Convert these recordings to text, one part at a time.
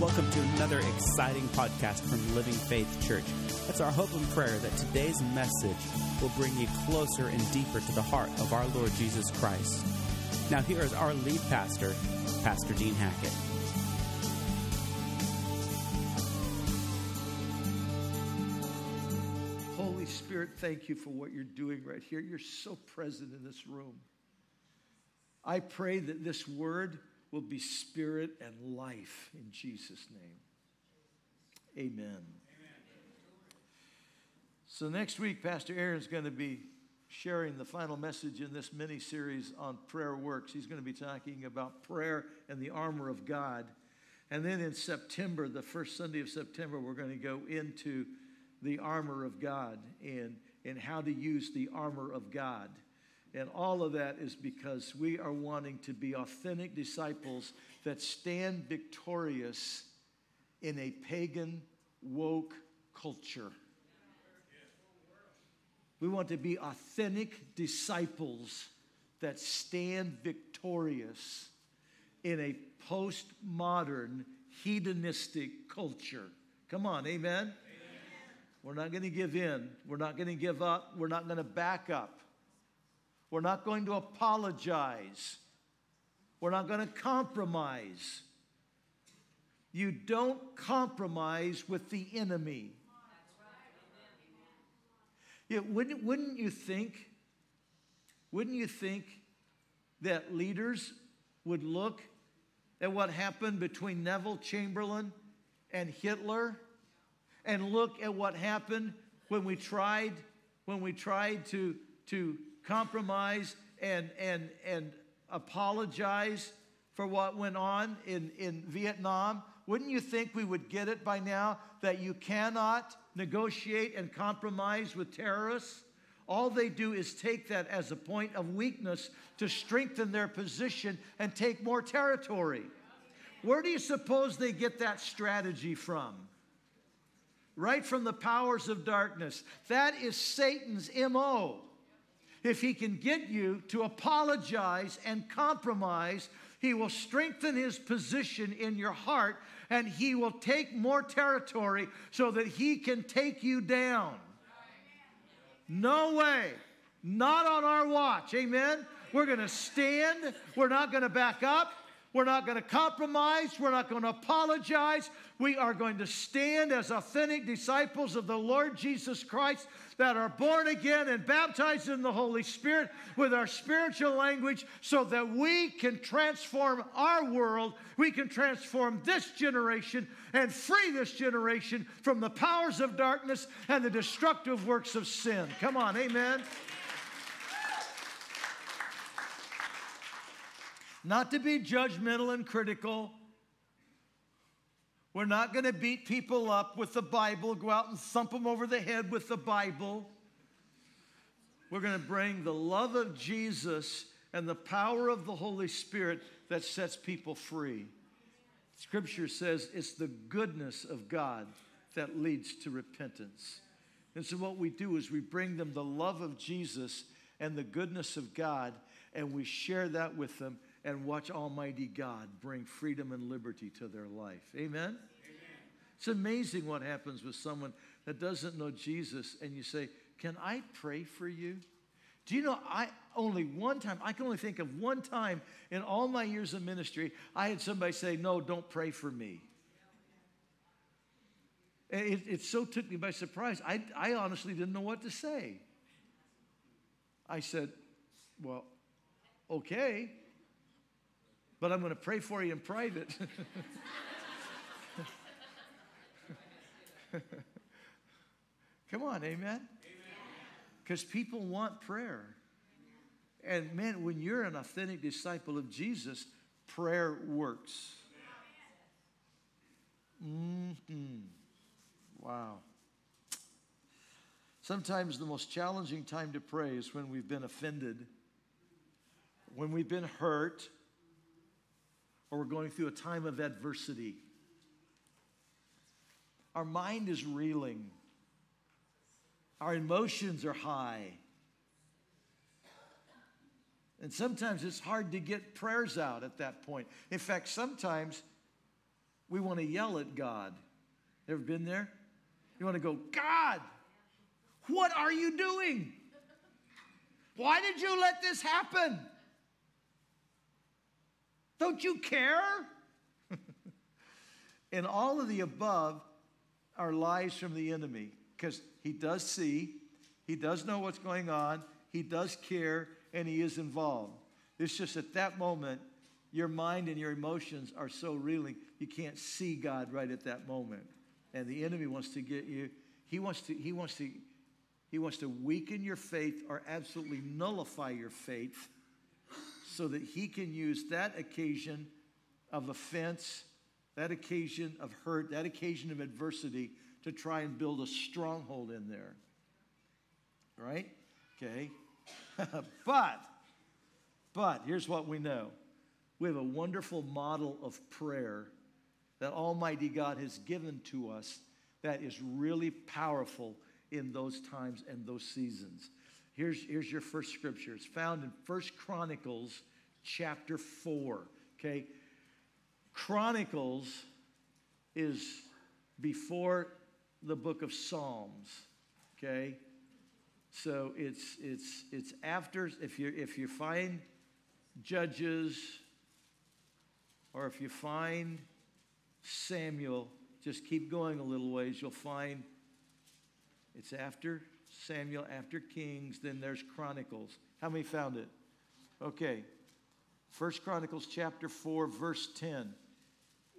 Welcome to another exciting podcast from Living Faith Church. It's our hope and prayer that today's message will bring you closer and deeper to the heart of our Lord Jesus Christ. Now, here is our lead pastor, Pastor Dean Hackett. Holy Spirit, thank you for what you're doing right here. You're so present in this room. I pray that this word will be spirit and life in Jesus' name. Amen. So, next week, Pastor Aaron's going to be sharing the final message in this mini series on prayer works. He's going to be talking about prayer and the armor of God. And then in September, the first Sunday of September, we're going to go into the armor of God and, and how to use the armor of God. And all of that is because we are wanting to be authentic disciples that stand victorious in a pagan, woke culture. We want to be authentic disciples that stand victorious in a postmodern, hedonistic culture. Come on, amen? amen. We're not going to give in. We're not going to give up. We're not going to back up. We're not going to apologize. We're not going to compromise. You don't compromise with the enemy. Yeah, wouldn't, wouldn't you think, wouldn't you think that leaders would look at what happened between Neville Chamberlain and Hitler and look at what happened when we tried when we tried to to compromise and and and apologize for what went on in, in Vietnam, wouldn't you think we would get it by now that you cannot negotiate and compromise with terrorists? All they do is take that as a point of weakness to strengthen their position and take more territory. Where do you suppose they get that strategy from? Right from the powers of darkness. That is Satan's MO. If he can get you to apologize and compromise, he will strengthen his position in your heart and he will take more territory so that he can take you down. No way. Not on our watch. Amen. We're going to stand. We're not going to back up. We're not going to compromise. We're not going to apologize. We are going to stand as authentic disciples of the Lord Jesus Christ that are born again and baptized in the Holy Spirit with our spiritual language so that we can transform our world. We can transform this generation and free this generation from the powers of darkness and the destructive works of sin. Come on, amen. Not to be judgmental and critical. We're not going to beat people up with the Bible, go out and thump them over the head with the Bible. We're going to bring the love of Jesus and the power of the Holy Spirit that sets people free. Scripture says it's the goodness of God that leads to repentance. And so, what we do is we bring them the love of Jesus and the goodness of God, and we share that with them and watch Almighty God bring freedom and liberty to their life. Amen? Amen? It's amazing what happens with someone that doesn't know Jesus, and you say, Can I pray for you? Do you know, I only one time, I can only think of one time in all my years of ministry, I had somebody say, No, don't pray for me. It, it so took me by surprise. I, I honestly didn't know what to say. I said, Well, okay but I'm going to pray for you in private. Come on, amen? Because people want prayer. And man, when you're an authentic disciple of Jesus, prayer works. Mm-hmm. Wow. Sometimes the most challenging time to pray is when we've been offended, when we've been hurt, or we're going through a time of adversity. Our mind is reeling, our emotions are high. And sometimes it's hard to get prayers out at that point. In fact, sometimes we want to yell at God. Ever been there? You want to go, God, what are you doing? Why did you let this happen? Don't you care? and all of the above are lies from the enemy because he does see, he does know what's going on, he does care, and he is involved. It's just at that moment, your mind and your emotions are so reeling, you can't see God right at that moment. And the enemy wants to get you, he wants to, he wants to, he wants to weaken your faith or absolutely nullify your faith so that he can use that occasion of offense, that occasion of hurt, that occasion of adversity to try and build a stronghold in there. Right? Okay. but, but here's what we know we have a wonderful model of prayer that Almighty God has given to us that is really powerful in those times and those seasons. Here's, here's your first scripture. It's found in First Chronicles chapter 4. Okay? Chronicles is before the book of Psalms. Okay? So it's it's it's after if you if you find Judges or if you find Samuel, just keep going a little ways, you'll find it's after Samuel, after Kings, then there's Chronicles. How many found it? Okay. First Chronicles chapter 4, verse 10.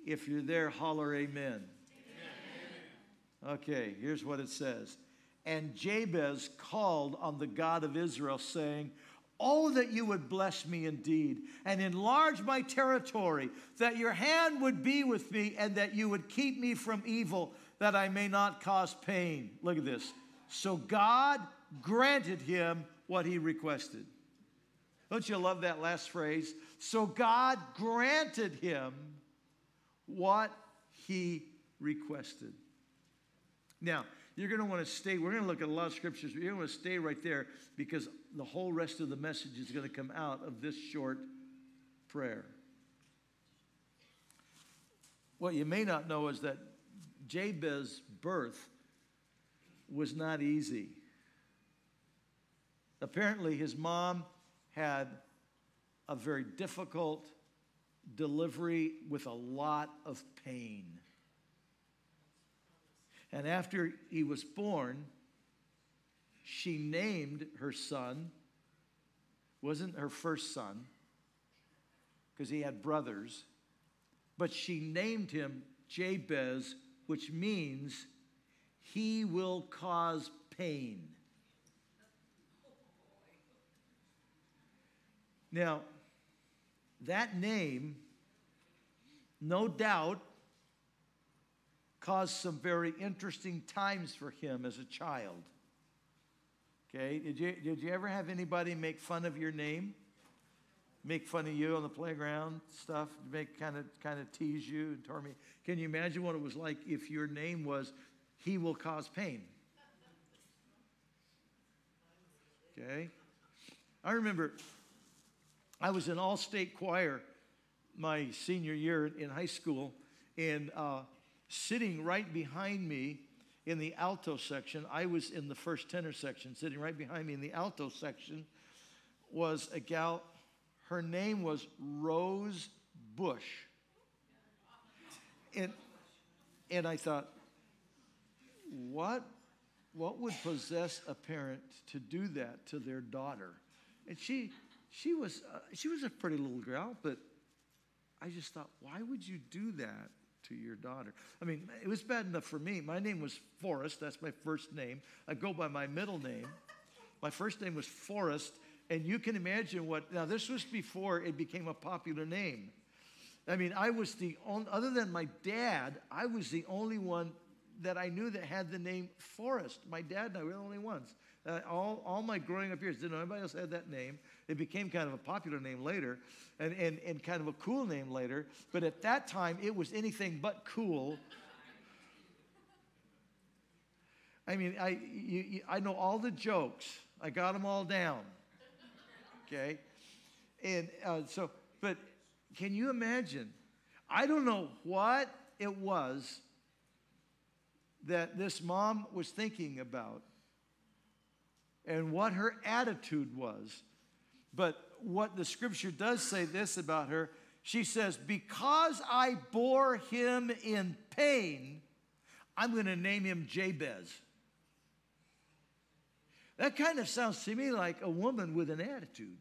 If you're there, holler amen. amen. Okay, here's what it says. And Jabez called on the God of Israel, saying, Oh, that you would bless me indeed and enlarge my territory, that your hand would be with me and that you would keep me from evil, that I may not cause pain. Look at this. So God granted him what he requested. Don't you love that last phrase? So God granted him what he requested. Now, you're going to want to stay. We're going to look at a lot of scriptures, but you're going to stay right there because the whole rest of the message is going to come out of this short prayer. What you may not know is that Jabez's birth was not easy. Apparently, his mom had a very difficult delivery with a lot of pain. And after he was born, she named her son, wasn't her first son, because he had brothers, but she named him Jabez, which means he will cause pain. Now, that name, no doubt, caused some very interesting times for him as a child. Okay, did you, did you ever have anybody make fun of your name? Make fun of you on the playground, stuff, make kind of kind of tease you and torment. Can you imagine what it was like if your name was "He will cause pain"? Okay, I remember I was in all-state choir my senior year in high school, and uh, sitting right behind me in the alto section, I was in the first tenor section. Sitting right behind me in the alto section was a gal. Her name was Rose Bush. And, and I thought, what, what would possess a parent to do that to their daughter? And she, she, was, uh, she was a pretty little girl, but I just thought, why would you do that to your daughter. I mean, it was bad enough for me. My name was Forrest. That's my first name. I go by my middle name. My first name was Forrest. And you can imagine what, now, this was before it became a popular name. I mean, I was the only, other than my dad, I was the only one that I knew that had the name Forrest. My dad and I were the only ones. Uh, all, all my growing up years, didn't know anybody else had that name. It became kind of a popular name later and, and, and kind of a cool name later. But at that time, it was anything but cool. I mean, I, you, you, I know all the jokes. I got them all down. Okay? And uh, so, but can you imagine? I don't know what it was that this mom was thinking about and what her attitude was. But what the scripture does say this about her she says, Because I bore him in pain, I'm going to name him Jabez. That kind of sounds to me like a woman with an attitude.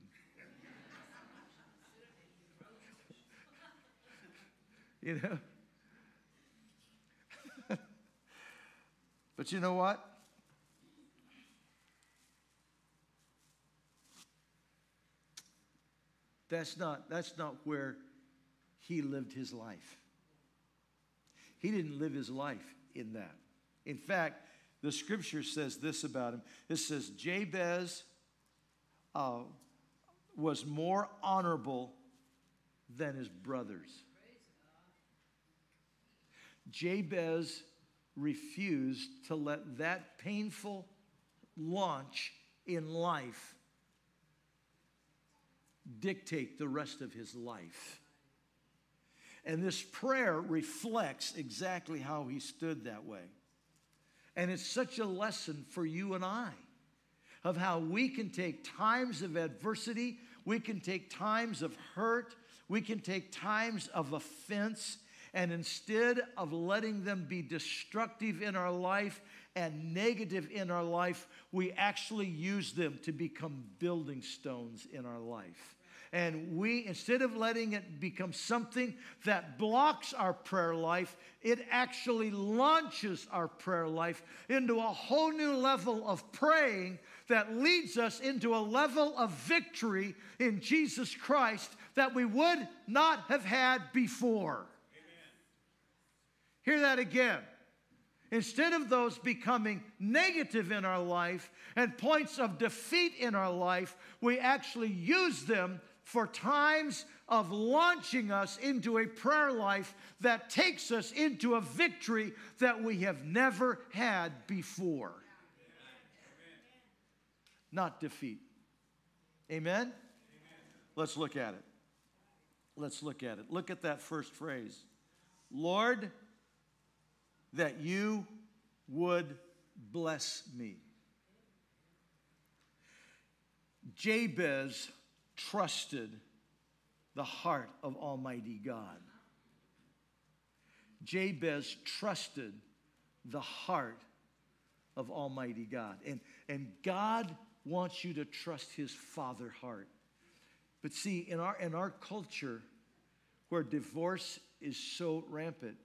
you know? But you know what? That's not, that's not where he lived his life. He didn't live his life in that. In fact, the scripture says this about him it says, Jabez uh, was more honorable than his brothers. Jabez refused to let that painful launch in life dictate the rest of his life. And this prayer reflects exactly how he stood that way. And it's such a lesson for you and I of how we can take times of adversity, we can take times of hurt, we can take times of offense, and instead of letting them be destructive in our life and negative in our life, we actually use them to become building stones in our life. And we, instead of letting it become something that blocks our prayer life, it actually launches our prayer life into a whole new level of praying that leads us into a level of victory in Jesus Christ that we would not have had before. Amen. Hear that again. Instead of those becoming negative in our life and points of defeat in our life, we actually use them for times of launching us into a prayer life that takes us into a victory that we have never had before. Not defeat. Amen? Amen? Let's look at it. Let's look at it. Look at that first phrase Lord, that you would bless me. Jabez trusted the heart of Almighty God. Jabez trusted the heart of Almighty God. And, and God wants you to trust his father heart. But see, in our, in our culture, where divorce is so rampant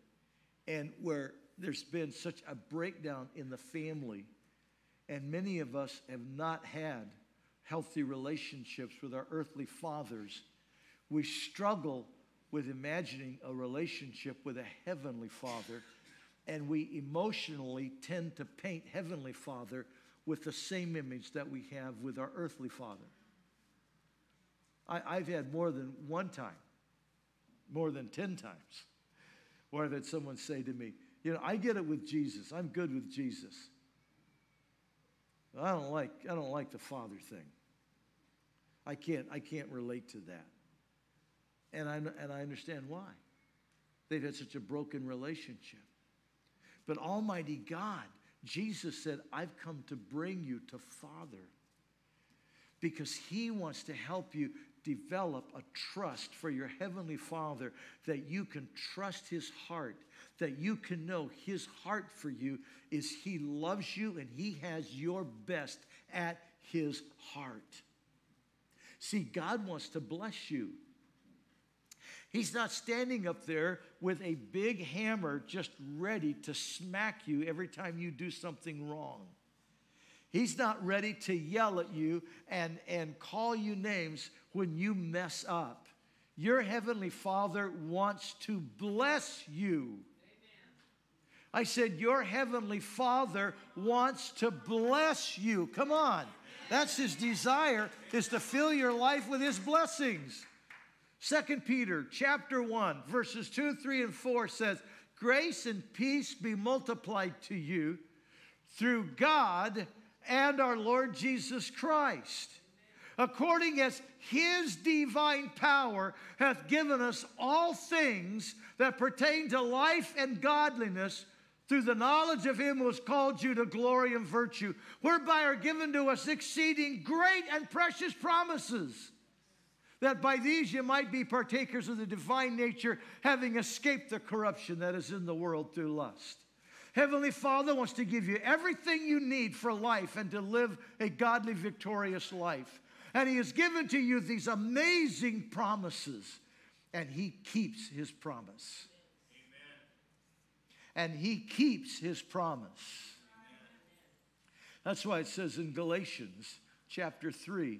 and where there's been such a breakdown in the family, and many of us have not had healthy relationships with our earthly fathers, we struggle with imagining a relationship with a heavenly father, and we emotionally tend to paint heavenly father with the same image that we have with our earthly father. I, have had more than one time, more than 10 times, where I've had someone say to me, You know, I get it with Jesus. I'm good with Jesus. I don't like, I don't like the father thing. I can't, I can't relate to that. And I, and I understand why. They've had such a broken relationship. But Almighty God, Jesus said, I've come to bring you to Father because He wants to help you develop a trust for your Heavenly Father that you can trust His heart, that you can know His heart for you is He loves you and He has your best at His heart. See, God wants to bless you. He's not standing up there with a big hammer just ready to smack you every time you do something wrong. He's not ready to yell at you and, and call you names when you mess up. Your Heavenly Father wants to bless you. I said, Your Heavenly Father wants to bless you. Come on. That's his desire is to fill your life with his blessings. Second Peter chapter 1 verses 2, 3 and 4 says, "Grace and peace be multiplied to you through God and our Lord Jesus Christ." according as his divine power hath given us all things that pertain to life and godliness through the knowledge of him who has called you to glory and virtue, whereby are given to us exceeding great and precious promises, that by these you might be partakers of the divine nature, having escaped the corruption that is in the world through lust. Heavenly Father wants to give you everything you need for life and to live a godly, victorious life. And He has given to you these amazing promises, and He keeps His promise. Amen. And He keeps His promise. Amen. That's why it says in Galatians chapter 3,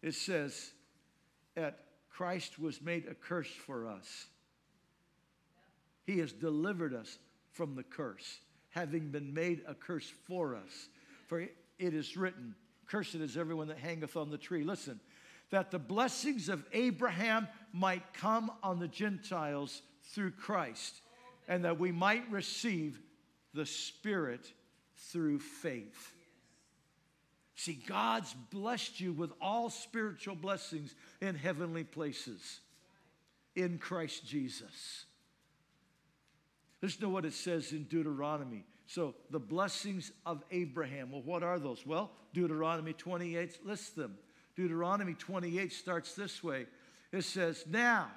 it says that Christ was made a curse for us. He has delivered us from the curse, having been made a curse for us. For it is written, Cursed is everyone that hangeth on the tree. Listen, that the blessings of Abraham might come on the Gentiles through Christ, and that we might receive the Spirit through faith. See, God's blessed you with all spiritual blessings in heavenly places in Christ Jesus. Listen to what it says in Deuteronomy. So, the blessings of Abraham. Well, what are those? Well, Deuteronomy 28 lists them. Deuteronomy 28 starts this way it says, Now,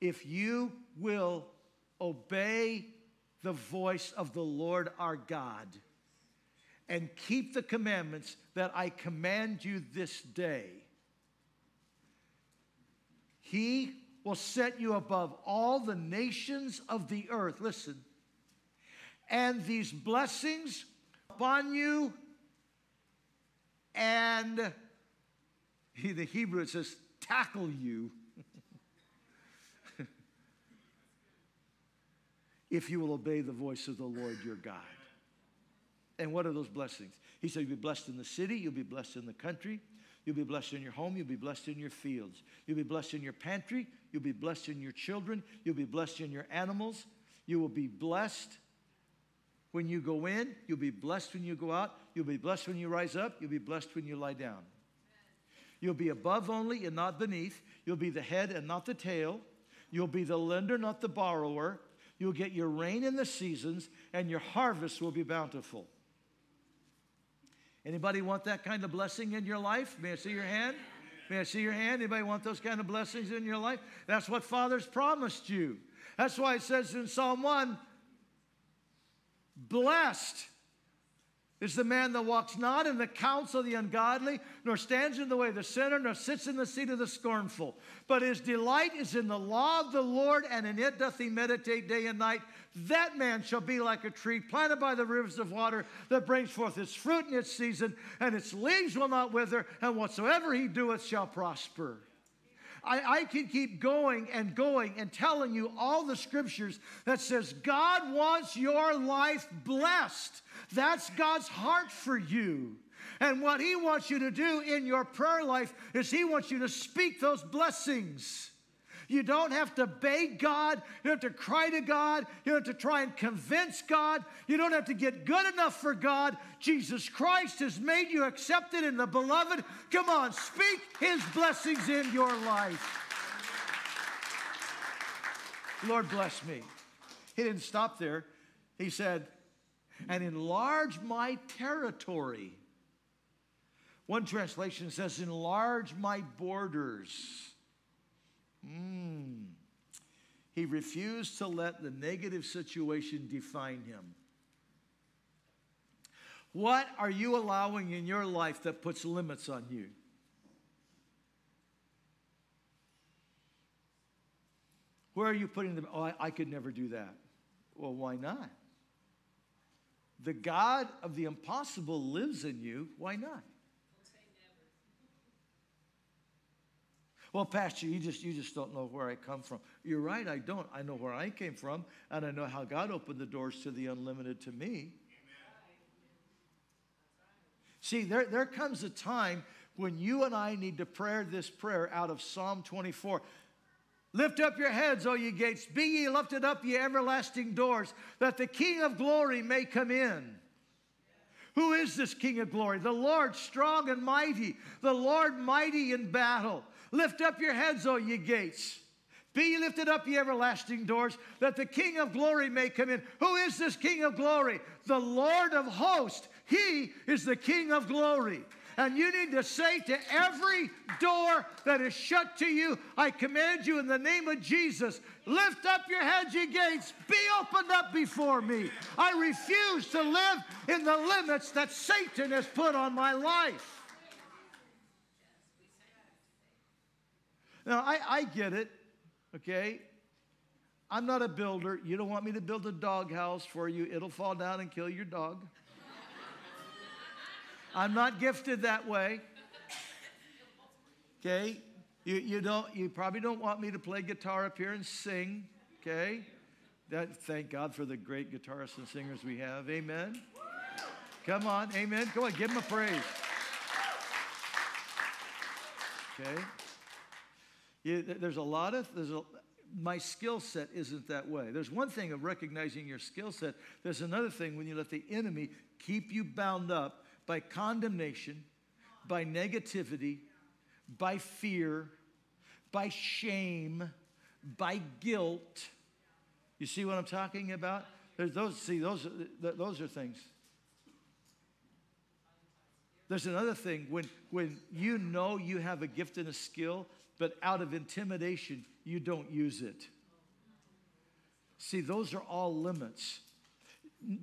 if you will obey the voice of the Lord our God and keep the commandments that I command you this day, he will set you above all the nations of the earth. Listen. And these blessings upon you, and the Hebrew it says, tackle you. if you will obey the voice of the Lord your God. And what are those blessings? He said, You'll be blessed in the city, you'll be blessed in the country, You'll be blessed in your home. You'll be blessed in your fields. You'll be blessed in your pantry. You'll be blessed in your children. You'll be blessed in your animals. You will be blessed when you go in. You'll be blessed when you go out. You'll be blessed when you rise up. You'll be blessed when you lie down. You'll be above only and not beneath. You'll be the head and not the tail. You'll be the lender, not the borrower. You'll get your rain in the seasons, and your harvest will be bountiful. Anybody want that kind of blessing in your life? May I see your hand? May I see your hand? Anybody want those kind of blessings in your life? That's what Father's promised you. That's why it says in Psalm 1 blessed is the man that walks not in the counsel of the ungodly, nor stands in the way of the sinner, nor sits in the seat of the scornful. But his delight is in the law of the Lord, and in it doth he meditate day and night. That man shall be like a tree planted by the rivers of water that brings forth its fruit in its season, and its leaves will not wither, and whatsoever he doeth shall prosper. I, I can keep going and going and telling you all the scriptures that says God wants your life blessed. That's God's heart for you. And what He wants you to do in your prayer life is He wants you to speak those blessings. You don't have to beg God. You don't have to cry to God. You don't have to try and convince God. You don't have to get good enough for God. Jesus Christ has made you accepted in the beloved. Come on, speak His blessings in your life. Lord, bless me. He didn't stop there. He said, and enlarge my territory. One translation says, enlarge my borders. Mm. He refused to let the negative situation define him. What are you allowing in your life that puts limits on you? Where are you putting them? Oh, I, I could never do that. Well, why not? The God of the impossible lives in you. Why not? Well, Pastor, you just you just don't know where I come from. You're right, I don't. I know where I came from, and I know how God opened the doors to the unlimited to me. See, there, there comes a time when you and I need to pray this prayer out of Psalm 24. Lift up your heads, O ye gates. Be ye lifted up, ye everlasting doors, that the King of glory may come in. Who is this King of glory? The Lord strong and mighty, the Lord mighty in battle. Lift up your heads, O ye gates. Be lifted up, ye everlasting doors, that the King of glory may come in. Who is this King of glory? The Lord of hosts. He is the King of glory. And you need to say to every door that is shut to you, I command you in the name of Jesus, lift up your heads, ye gates, be opened up before me. I refuse to live in the limits that Satan has put on my life. Now, I, I get it, okay? I'm not a builder. You don't want me to build a doghouse for you, it'll fall down and kill your dog. I'm not gifted that way. Okay? You, you, don't, you probably don't want me to play guitar up here and sing. Okay? That, thank God for the great guitarists and singers we have. Amen. Come on. Amen. Come on. Give them a praise. Okay? There's a lot of, there's a, my skill set isn't that way. There's one thing of recognizing your skill set. There's another thing when you let the enemy keep you bound up by condemnation, by negativity, by fear, by shame, by guilt. You see what I'm talking about? There's those, see, those, those are things. There's another thing when, when you know you have a gift and a skill, but out of intimidation, you don't use it. See, those are all limits.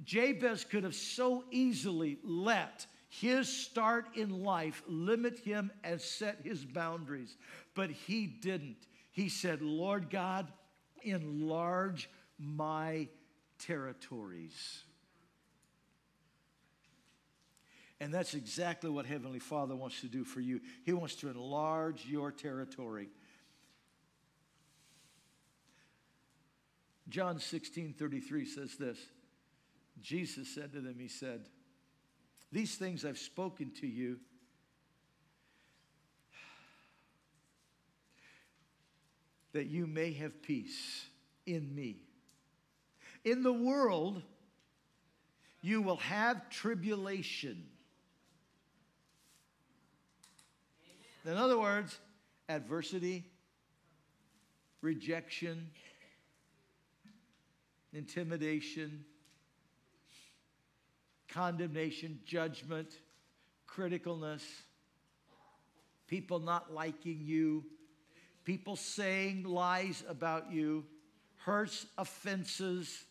Jabez could have so easily let his start in life limit him and set his boundaries. But he didn't. He said, Lord God, enlarge my territories. And that's exactly what Heavenly Father wants to do for you. He wants to enlarge your territory. John 16 33 says this Jesus said to them, He said, these things I've spoken to you. That you may have peace in me. In the world, you will have tribulation. In other words, adversity, rejection, intimidation, condemnation, judgment, criticalness, people not liking you, people saying lies about you, hurts, offenses.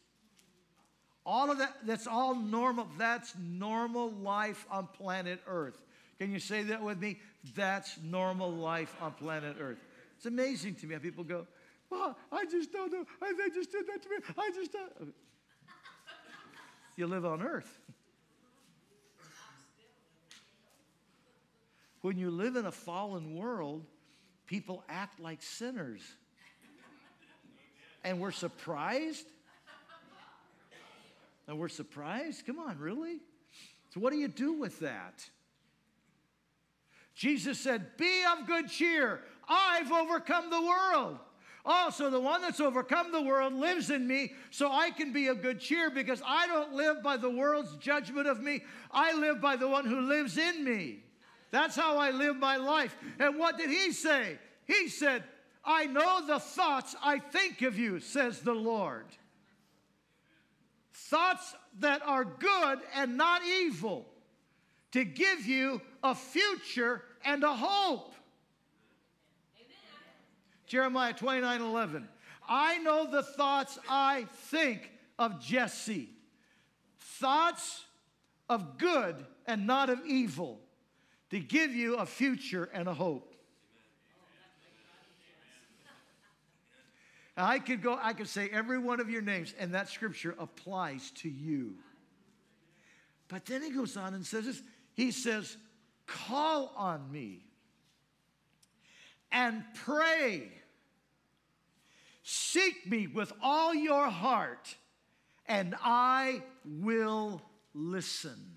All of that, that's all normal. That's normal life on planet Earth. Can you say that with me? That's normal life on planet Earth. It's amazing to me how people go, well, I just don't know. They just did that to me. I just don't. You live on Earth. When you live in a fallen world, people act like sinners. And we're surprised. And we're surprised? Come on, really? So, what do you do with that? Jesus said, Be of good cheer. I've overcome the world. Also, the one that's overcome the world lives in me, so I can be of good cheer because I don't live by the world's judgment of me. I live by the one who lives in me. That's how I live my life. And what did he say? He said, I know the thoughts I think of you, says the Lord. Thoughts that are good and not evil, to give you a future and a hope. Jeremiah 29 11. I know the thoughts I think of Jesse. Thoughts of good and not of evil to give you a future and a hope. I could go, I could say every one of your names, and that scripture applies to you. But then he goes on and says this He says, Call on me and pray. Seek me with all your heart, and I will listen.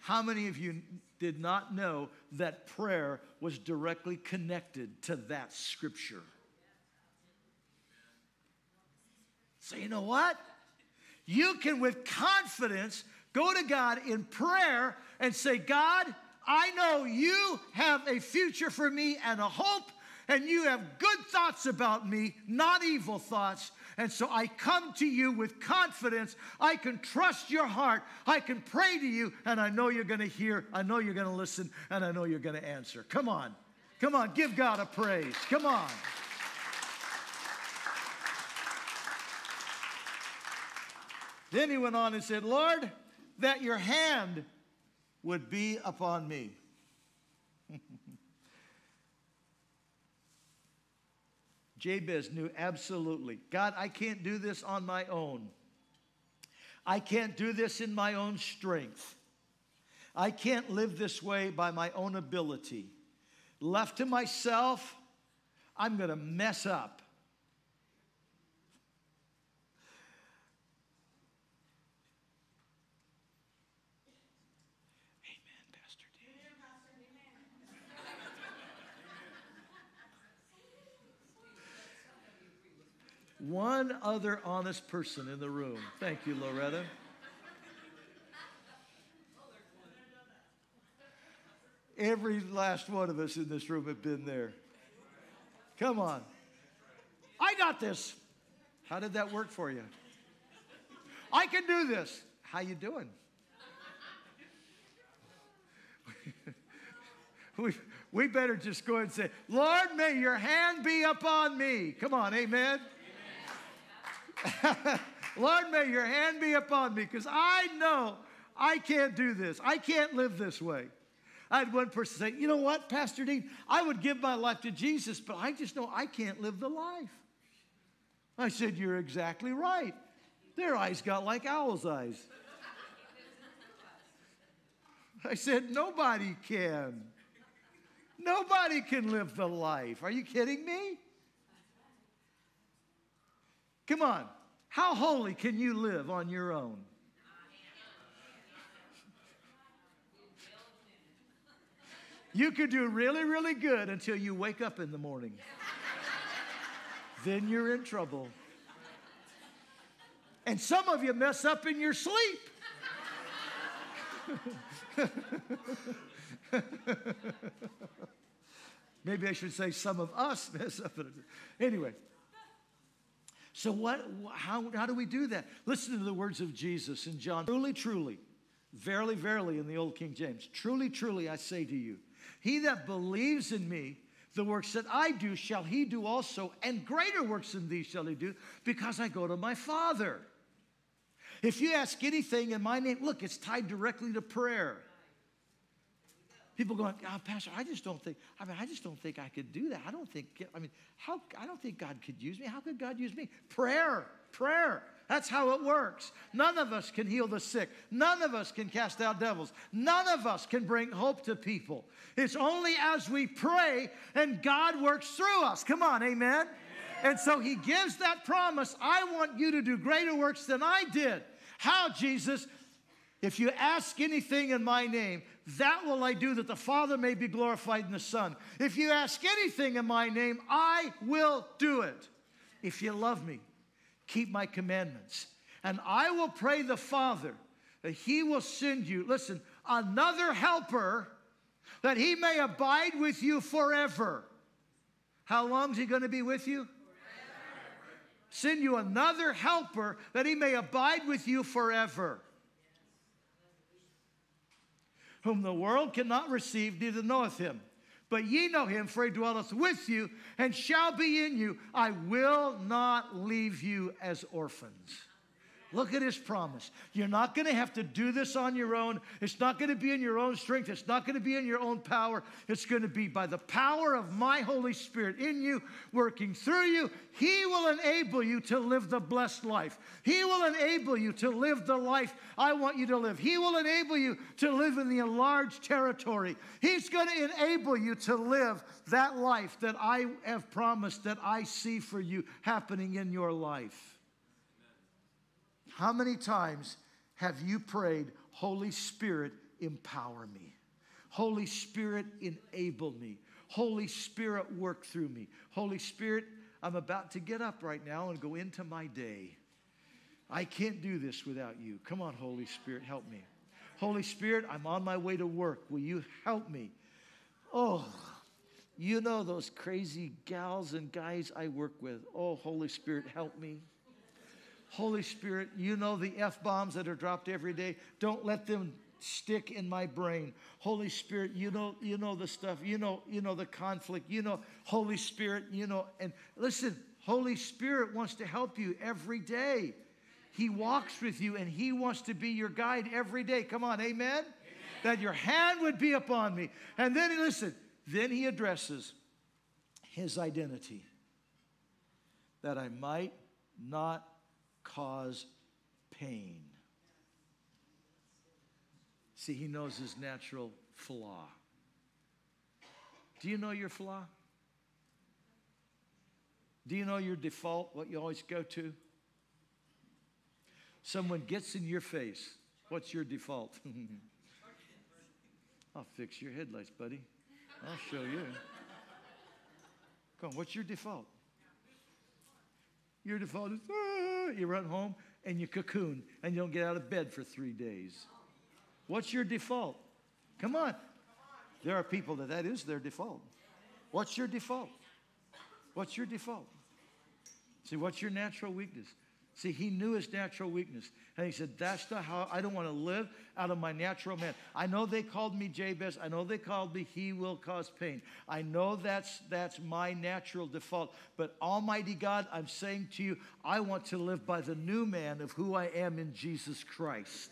How many of you did not know that prayer was directly connected to that scripture? So, you know what? You can, with confidence, Go to God in prayer and say, God, I know you have a future for me and a hope, and you have good thoughts about me, not evil thoughts. And so I come to you with confidence. I can trust your heart. I can pray to you, and I know you're going to hear, I know you're going to listen, and I know you're going to answer. Come on. Come on. Give God a praise. Come on. Then he went on and said, Lord, that your hand would be upon me. Jabez knew absolutely God, I can't do this on my own. I can't do this in my own strength. I can't live this way by my own ability. Left to myself, I'm going to mess up. One other honest person in the room. Thank you, Loretta. Every last one of us in this room have been there. Come on. I got this. How did that work for you? I can do this. How you doing? we, we better just go and say, Lord, may your hand be upon me. Come on, amen. Lord, may your hand be upon me because I know I can't do this. I can't live this way. I had one person say, You know what, Pastor Dean? I would give my life to Jesus, but I just know I can't live the life. I said, You're exactly right. Their eyes got like owl's eyes. I said, Nobody can. Nobody can live the life. Are you kidding me? Come on. How holy can you live on your own? You could do really, really good until you wake up in the morning. then you're in trouble. And some of you mess up in your sleep. Maybe I should say some of us mess up. Anyway. So, what, how, how do we do that? Listen to the words of Jesus in John. Truly, truly, verily, verily in the Old King James. Truly, truly, I say to you, he that believes in me, the works that I do shall he do also, and greater works than these shall he do, because I go to my Father. If you ask anything in my name, look, it's tied directly to prayer. People going, oh, Pastor, I just don't think, I mean, I just don't think I could do that. I don't think, I mean, how, I don't think God could use me. How could God use me? Prayer, prayer. That's how it works. None of us can heal the sick. None of us can cast out devils. None of us can bring hope to people. It's only as we pray and God works through us. Come on, amen? And so he gives that promise I want you to do greater works than I did. How, Jesus? If you ask anything in my name, that will I do that the Father may be glorified in the Son. If you ask anything in my name, I will do it. If you love me, keep my commandments. And I will pray the Father that he will send you, listen, another helper that he may abide with you forever. How long is he going to be with you? Send you another helper that he may abide with you forever whom the world cannot receive, neither knoweth him. But ye know him, for he dwelleth with you and shall be in you. I will not leave you as orphans. Look at his promise. You're not going to have to do this on your own. It's not going to be in your own strength. It's not going to be in your own power. It's going to be by the power of my Holy Spirit in you, working through you. He will enable you to live the blessed life. He will enable you to live the life I want you to live. He will enable you to live in the enlarged territory. He's going to enable you to live that life that I have promised that I see for you happening in your life. How many times have you prayed, Holy Spirit, empower me? Holy Spirit, enable me. Holy Spirit, work through me. Holy Spirit, I'm about to get up right now and go into my day. I can't do this without you. Come on, Holy Spirit, help me. Holy Spirit, I'm on my way to work. Will you help me? Oh, you know those crazy gals and guys I work with. Oh, Holy Spirit, help me. Holy Spirit, you know the F bombs that are dropped every day. Don't let them stick in my brain. Holy Spirit, you know, you know the stuff, you know, you know the conflict, you know, Holy Spirit, you know, and listen, Holy Spirit wants to help you every day. He walks with you and He wants to be your guide every day. Come on, amen? amen? That your hand would be upon me. And then, listen, then He addresses His identity that I might not cause pain. See, He knows His natural flaw. Do you know your flaw? Do you know your default, what you always go to? Someone gets in your face. What's your default? I'll fix your headlights, buddy. I'll show you. Come on, what's your default? Your default is ah, you run home and you cocoon and you don't get out of bed for three days. What's your default? Come on. There are people that that is their default. What's your default? What's your default? See, what's your natural weakness? See, he knew his natural weakness. And he said, That's the how I don't want to live out of my natural man. I know they called me Jabez. I know they called me he will cause pain. I know that's that's my natural default. But Almighty God, I'm saying to you, I want to live by the new man of who I am in Jesus Christ.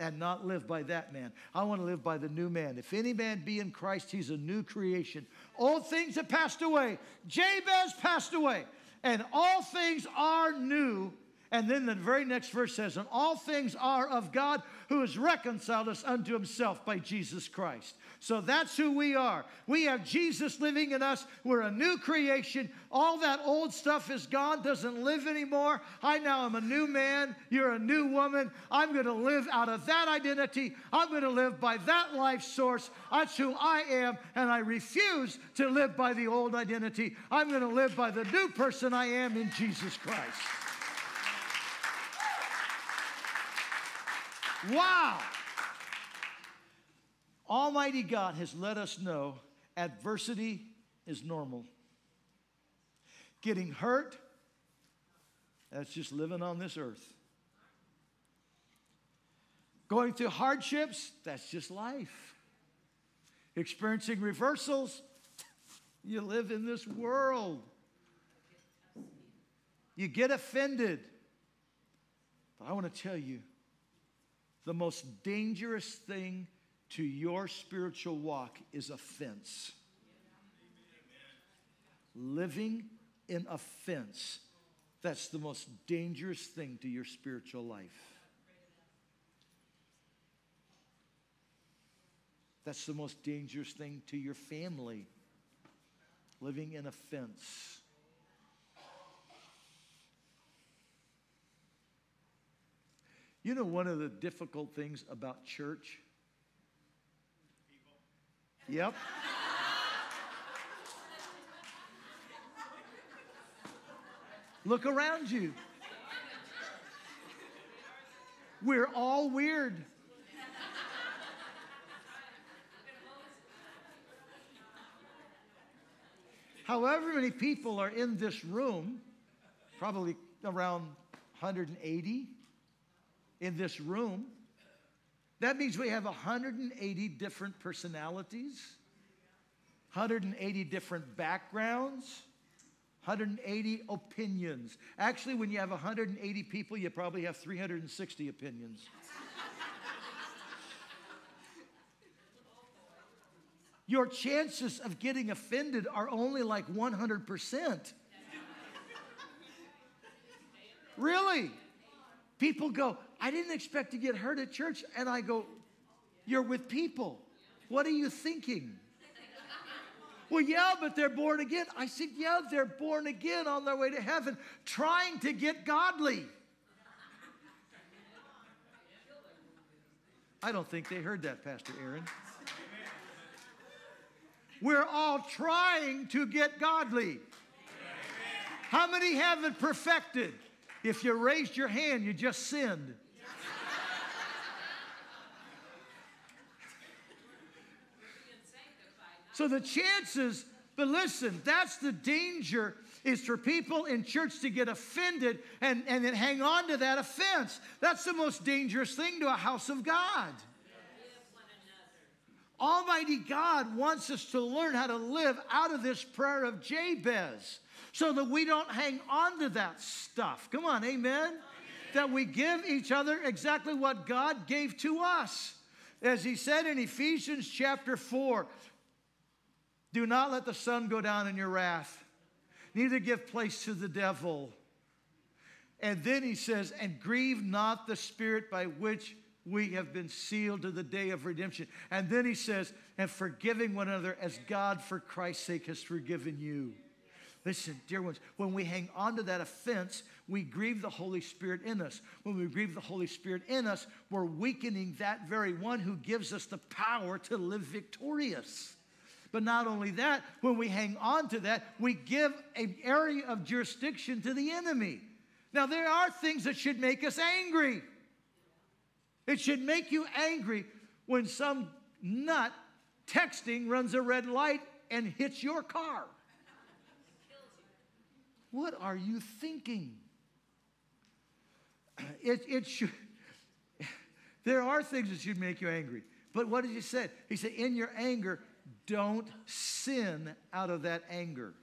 And not live by that man. I want to live by the new man. If any man be in Christ, he's a new creation. Old things have passed away. Jabez passed away and all things are new. And then the very next verse says, And all things are of God who has reconciled us unto himself by Jesus Christ. So that's who we are. We have Jesus living in us. We're a new creation. All that old stuff is gone, doesn't live anymore. I now am a new man. You're a new woman. I'm going to live out of that identity. I'm going to live by that life source. That's who I am. And I refuse to live by the old identity. I'm going to live by the new person I am in Jesus Christ. Wow. Almighty God has let us know adversity is normal. Getting hurt, that's just living on this earth. Going through hardships, that's just life. Experiencing reversals, you live in this world. You get offended. But I want to tell you the most dangerous thing to your spiritual walk is offense. Living in offense. That's the most dangerous thing to your spiritual life. That's the most dangerous thing to your family. Living in offense. You know, one of the difficult things about church Yep. Look around you. We're all weird. However many people are in this room, probably around 180 in this room, that means we have 180 different personalities, 180 different backgrounds, 180 opinions. Actually, when you have 180 people, you probably have 360 opinions. Your chances of getting offended are only like 100%. really? People go, I didn't expect to get hurt at church. And I go, You're with people. What are you thinking? Well, yeah, but they're born again. I said, Yeah, they're born again on their way to heaven, trying to get godly. I don't think they heard that, Pastor Aaron. We're all trying to get godly. How many have it perfected? If you raised your hand, you just sinned. So the chances, but listen, that's the danger is for people in church to get offended and, and then hang on to that offense. That's the most dangerous thing to a house of God. Almighty God wants us to learn how to live out of this prayer of Jabez so that we don't hang on to that stuff. Come on, amen? amen? That we give each other exactly what God gave to us. As he said in Ephesians chapter 4, do not let the sun go down in your wrath, neither give place to the devil. And then he says, and grieve not the spirit by which we have been sealed to the day of redemption. And then he says, and forgiving one another as God for Christ's sake has forgiven you. Listen, dear ones, when we hang on to that offense, we grieve the Holy Spirit in us. When we grieve the Holy Spirit in us, we're weakening that very one who gives us the power to live victorious. But not only that, when we hang on to that, we give an area of jurisdiction to the enemy. Now, there are things that should make us angry. It should make you angry when some nut texting runs a red light and hits your car. What are you thinking? It, it should, there are things that should make you angry. But what did he say? He said, in your anger, don't sin out of that anger.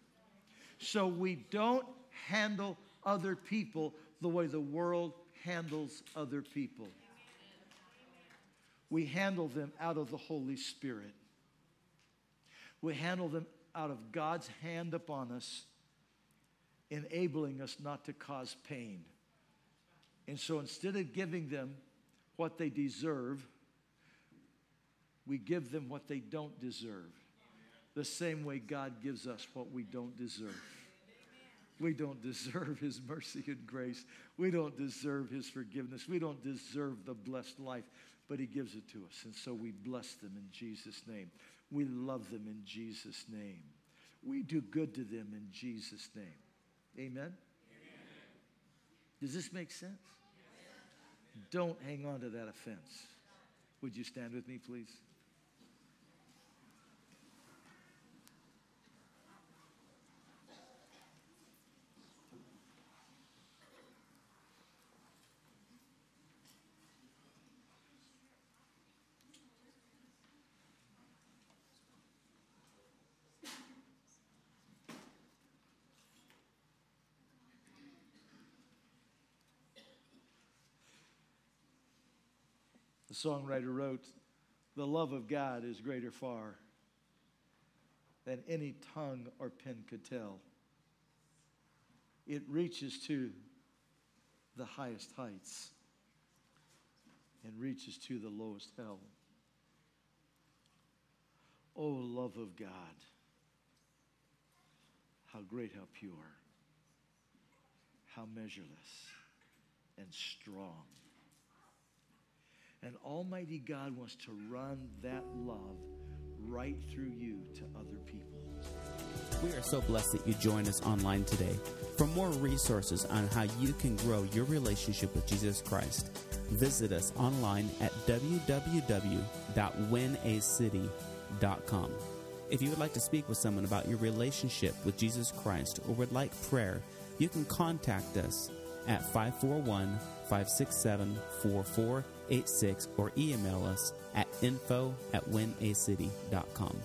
So we don't handle other people the way the world handles other people. We handle them out of the Holy Spirit. We handle them out of God's hand upon us, enabling us not to cause pain. And so instead of giving them what they deserve, we give them what they don't deserve. The same way God gives us what we don't deserve. We don't deserve His mercy and grace. We don't deserve His forgiveness. We don't deserve the blessed life, but He gives it to us. And so we bless them in Jesus' name. We love them in Jesus' name. We do good to them in Jesus' name. Amen? Amen. Does this make sense? Don't hang on to that offense. Would you stand with me, please? Songwriter wrote, The love of God is greater far than any tongue or pen could tell. It reaches to the highest heights and reaches to the lowest hell. Oh, love of God, how great, how pure, how measureless and strong. And Almighty God wants to run that love right through you to other people. We are so blessed that you join us online today. For more resources on how you can grow your relationship with Jesus Christ, visit us online at www.winacity.com. If you would like to speak with someone about your relationship with Jesus Christ or would like prayer, you can contact us at 541 567 4486 or email us at info at winacity.com.